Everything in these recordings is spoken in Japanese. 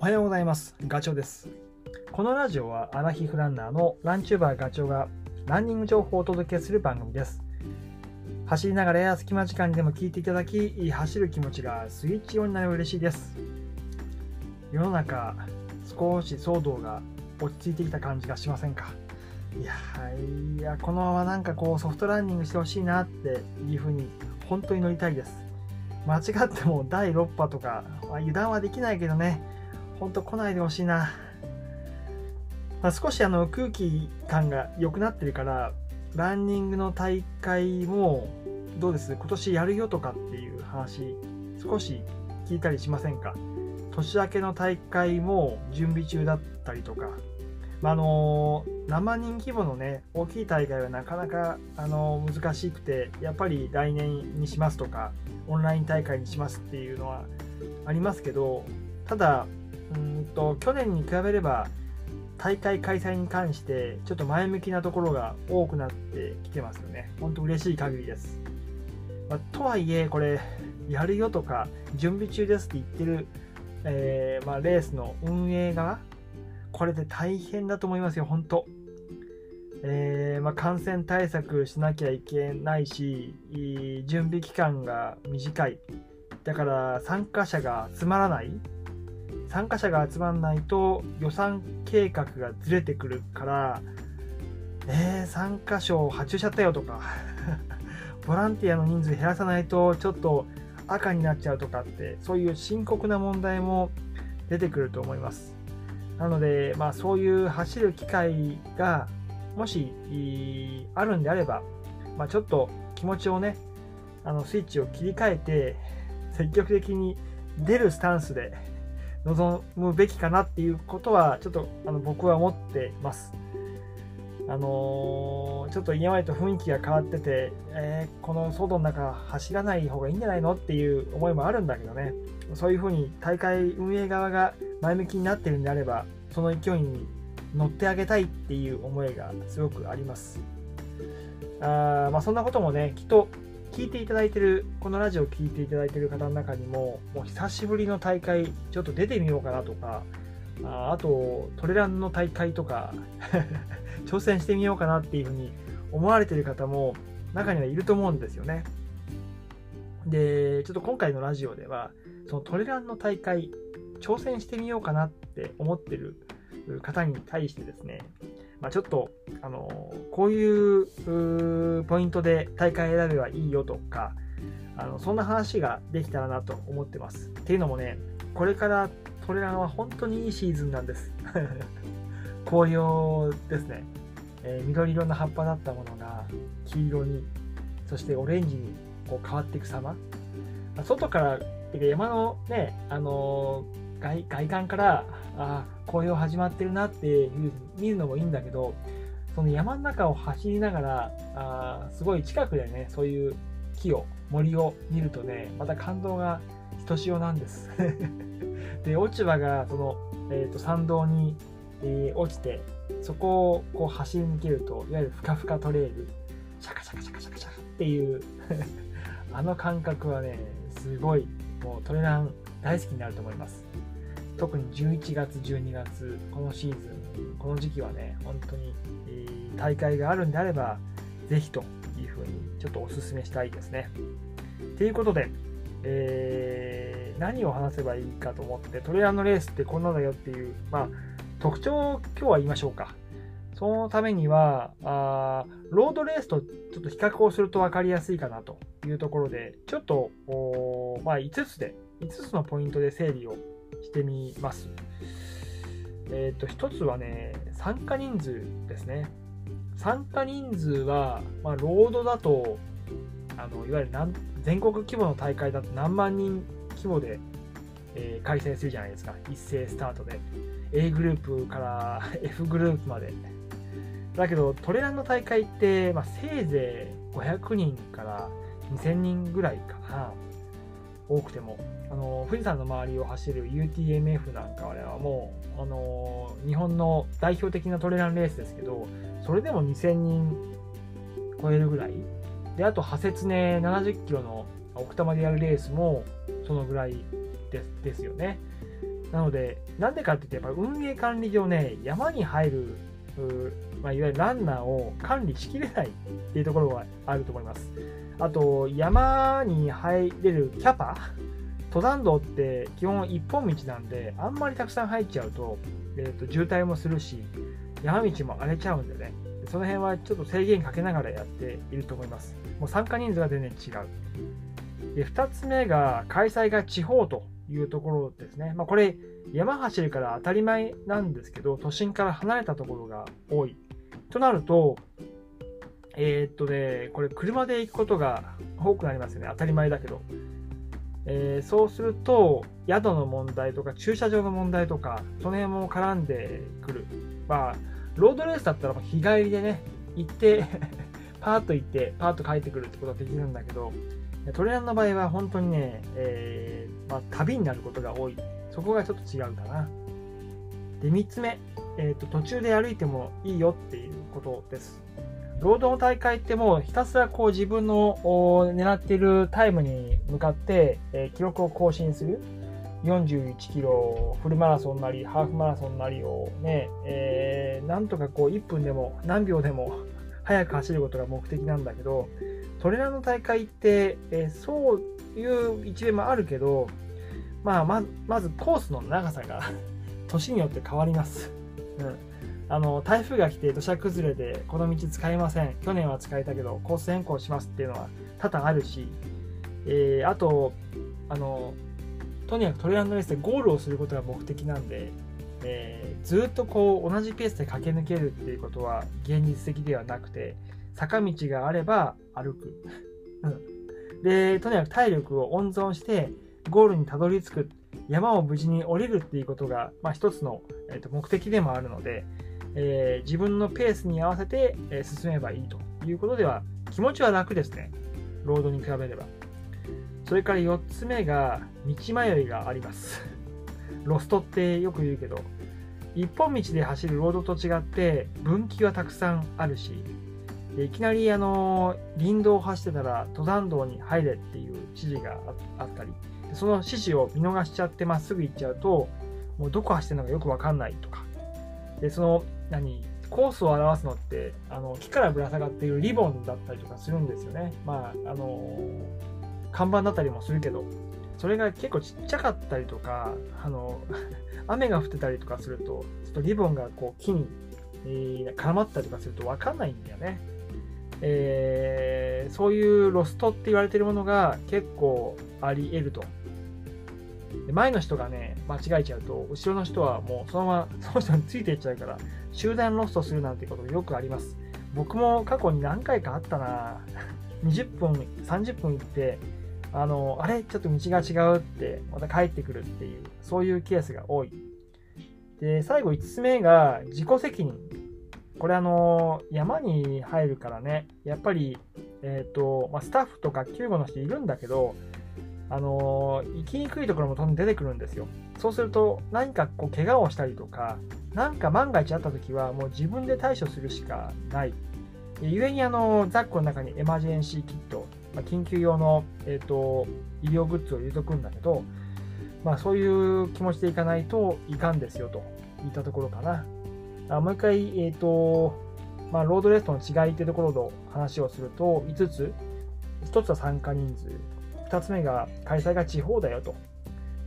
おはようございます。ガチョウです。このラジオはアラヒフランナーのランチューバーガチョウがランニング情報をお届けする番組です。走りながらや隙間時間にでも聞いていただき、走る気持ちがスイッチオンになれば嬉しいです。世の中、少し騒動が落ち着いてきた感じがしませんか？いやいや、このままなんかこうソフトランニングしてほしいなっていうふうに本当に乗りたいです。間違っても第6波とか、油断はできないけどね、ほんと来ないでほしいな。まあ、少しあの空気感が良くなってるから、ランニングの大会もどうです？今年やるよとかっていう話、少し聞いたりしませんか？年明けの大会も準備中だったりとか、まあ、の何万人規模のね大きい大会はなかなか、あの難しくてやっぱり来年にしますとかオンライン大会にしますっていうのはありますけどただうんと去年に比べれば大会開催に関してちょっと前向きなところが多くなってきてますよね。本当嬉しい限りです、まあ、とはいえこれやるよとか準備中ですって言ってる、えー、まあ、レースの運営側これで大変だと思いますよ本当えー、まあ、感染対策しなきゃいけないし準備期間が短い。だから参加者が集まらない。参加者が集まらないと予算計画がずれてくるからえー、参加賞発注しちゃったよとか ボランティアの人数減らさないとちょっと赤になっちゃうとかってそういう深刻な問題も出てくると思います。なので、まあ、そういう走る機会がもしあるんであれば、まあ、ちょっと気持ちをねあのスイッチを切り替えて積極的に出るスタンスで臨むべきかなっていうことはちょっとあの僕は思ってます。あのー、ちょっと今までと雰囲気が変わってて、えー、この騒動の中走らない方がいいんじゃないのっていう思いもあるんだけどねそういうふうに大会運営側が前向きになってるんであればその勢いに乗ってあげたいっていう思いがすごくありますあまあそんなこともねきっと聞いていただいてるこのラジオを聞いていただいてる方の中にももう久しぶりの大会ちょっと出てみようかなとかああとトレランの大会とか 挑戦してみようかなっていうふうに思われてる方も中にはいると思うんですよね。でちょっと今回のラジオではそのトレランの大会挑戦してみようかなって思ってる方に対してですね、まあ、ちょっと、あのこういうポイントで大会選べばいいよとか、あのそんな話ができたらなと思ってます。っていうのもね、これからトレランは本当にいいシーズンなんです。紅葉ですね、えー、緑色の葉っぱだったものが黄色に、そしてオレンジにこう変わっていく様。外から、山のね、あのー、外外観からああ紅葉始まってるなっていう見るのもいいんだけどその山の中を走りながらあすごい近くでねそういう木を森を見るとねまた感動がひとしおなんです。で落ち葉がその、えーと、山道に、えー、落ちてそこをこう走り抜けるといわゆるふかふかトレイルシャカシャカシャカシャカシャカっていう あの感覚はねすごいもうトレラン大好きになると思います。特に11月、12月、このシーズン、この時期はね、本当に、えー、大会があるんであれば、ぜひというふうにちょっとお勧めしたいですね。ということで、えー、何を話せばいいかと思って、トレーラーのレースってこんなだよっていう、まあ、特徴を今日は言いましょうか。そのためには、あロードレースとちょっと比較をすると分かりやすいかなというところで、ちょっと、まあ、5つで、5つのポイントで整理をしてみます。えっ、ー、と、一つはね、参加人数ですね。参加人数は、まあ、ロードだと、あのいわゆる全国規模の大会だと何万人規模で、えー、開催するじゃないですか。一斉スタートで。A グループから F グループまで。だけど、トレランの大会って、まあ、せいぜい500人から2000人ぐらいかな。多くても。あの富士山の周りを走る UTMF なんかはもうあの日本の代表的なトレランレースですけどそれでも2000人超えるぐらいであと派切ね70キロの奥多摩でやるレースもそのぐらいですですよねなので、なんでかって言って、やっぱ運営管理上ね、山に入る、まあ、いわゆるランナーを管理しきれないっていうところがあると思います。あと、山に入れるキャパ？登山道って基本一本道なんで、あんまりたくさん入っちゃうと、えー、と渋滞もするし、山道も荒れちゃうんでね、その辺はちょっと制限かけながらやっていると思います。もう参加人数が全然違う。で2つ目が開催が地方というところですね。まあ、これ、山走るから当たり前なんですけど、都心から離れたところが多い。となると、えー、っとね、これ車で行くことが多くなりますよね。当たり前だけど。えー、そうすると、宿の問題とか駐車場の問題とか、その辺も絡んでくる。まあ、ロードレースだったら日帰りでね、行って パーッと行って、パーッと帰ってくるってことができるんだけど、トレランの場合は本当にね、えー、まあ、旅になることが多い。そこがちょっと違うかな。で、3つ目、えーと、途中で歩いてもいいよっていうことです。ロードの大会ってもうひたすらこう自分の狙っているタイムに向かって、え、記録を更新する。41キロフルマラソンなりハーフマラソンなりをね、えー、なんとかこう1分でも何秒でも 速く走ることが目的なんだけどトレランの大会って、え、そういう一面もあるけど、まあ、ままずコースの長さが 年によって変わります。うんあの台風が来て土砂崩れでこの道使えません。去年は使えたけどコース変更しますっていうのは多々あるし、えー、あとあのとにかくトレランドレースでゴールをすることが目的なんで、えー、ずっとこう同じペースで駆け抜けるっていうことは現実的ではなくて坂道があれば歩く、うん、でとにかく体力を温存してゴールにたどり着く。山を無事に降りるっていうことが、まあ、一つの、えー、と目的でもあるので、えー、自分のペースに合わせて、え進めばいいということでは気持ちは楽ですね。ロードに比べれば。それから4つ目が道迷いがあります。ロストってよく言うけど、一本道で走るロードと違って分岐はたくさんあるし、いきなりあの林道を走ってたら登山道に入れっていう指示があったり、その指示を見逃しちゃってまっすぐ行っちゃうと、もうどこ走ってるのかよくわかんないとか、でその何コースを表すのってあの木からぶら下がっているリボンだったりとかするんですよね。まああの看板だったりもするけどそれが結構ちっちゃかったりとかあの 雨が降ってたりとかするとちょっとリボンがこう木に、えー、絡まったりとかすると分かんないんだよね。えー、そういうロストって言われてるものが結構あり得ると。前の人がね、間違えちゃうと、後ろの人はもうそのまま その人についていっちゃうから、集団ロストするなんてことよくあります。僕も過去に何回かあったな 20分、30分行って、あの、あれ？ちょっと道が違うって、また帰ってくるっていう、そういうケースが多い。で、最後5つ目が自己責任。これあの、山に入るからね、やっぱり、えっ、ー、と、まあ、スタッフとか救護の人いるんだけど、あの行きにくいところもどんどん出てくるんですよ。そうすると、何かこう怪我をしたりとか、何か万が一あった時は、もう自分で対処するしかない。ゆえにあのザックの中にエマージェンシーキット、まあ、緊急用の、えーと、医療グッズを入れとくんだけど、まあ、そういう気持ちでいかないといかんですよといったところかな。あもう一回、えーとまあ、ロードレスとの違いというところの話をすると、5つ、1つは参加人数、2つ目が開催が地方だよと。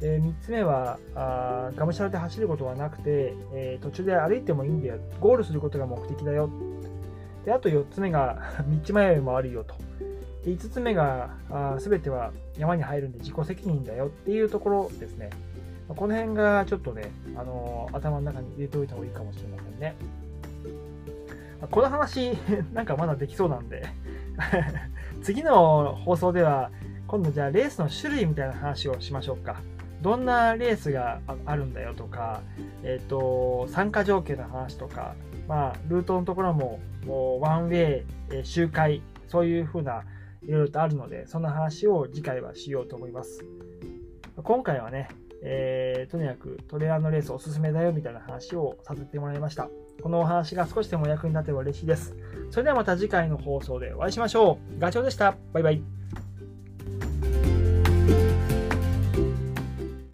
で3つ目はあがむしゃらで走ることはなくて、えー、途中で歩いてもいいんだよ。ゴールすることが目的だよ。であと4つ目が 道迷いもあるよと。で5つ目がすべては山に入るんで自己責任だよっていうところですね。この辺がちょっとね、あのー、頭の中に入れておいた方がいいかもしれませんね。この話、なんかまだできそうなんで 次の放送では、今度じゃあレースの種類みたいな話をしましょうか。どんなレースがあるんだよとか、えっ、ー、と、参加条件の話とか、まあ、ルートのところも、もうワンウェイえ、周回、そういうふうな、いろいろとあるので、そんな話を次回はしようと思います。今回はね、えー、とにかくトレーラーのレースおすすめだよみたいな話をさせてもらいました。このお話が少しでも役に立てば嬉しいです。それではまた次回の放送でお会いしましょう。ガチョウでした。バイバイ。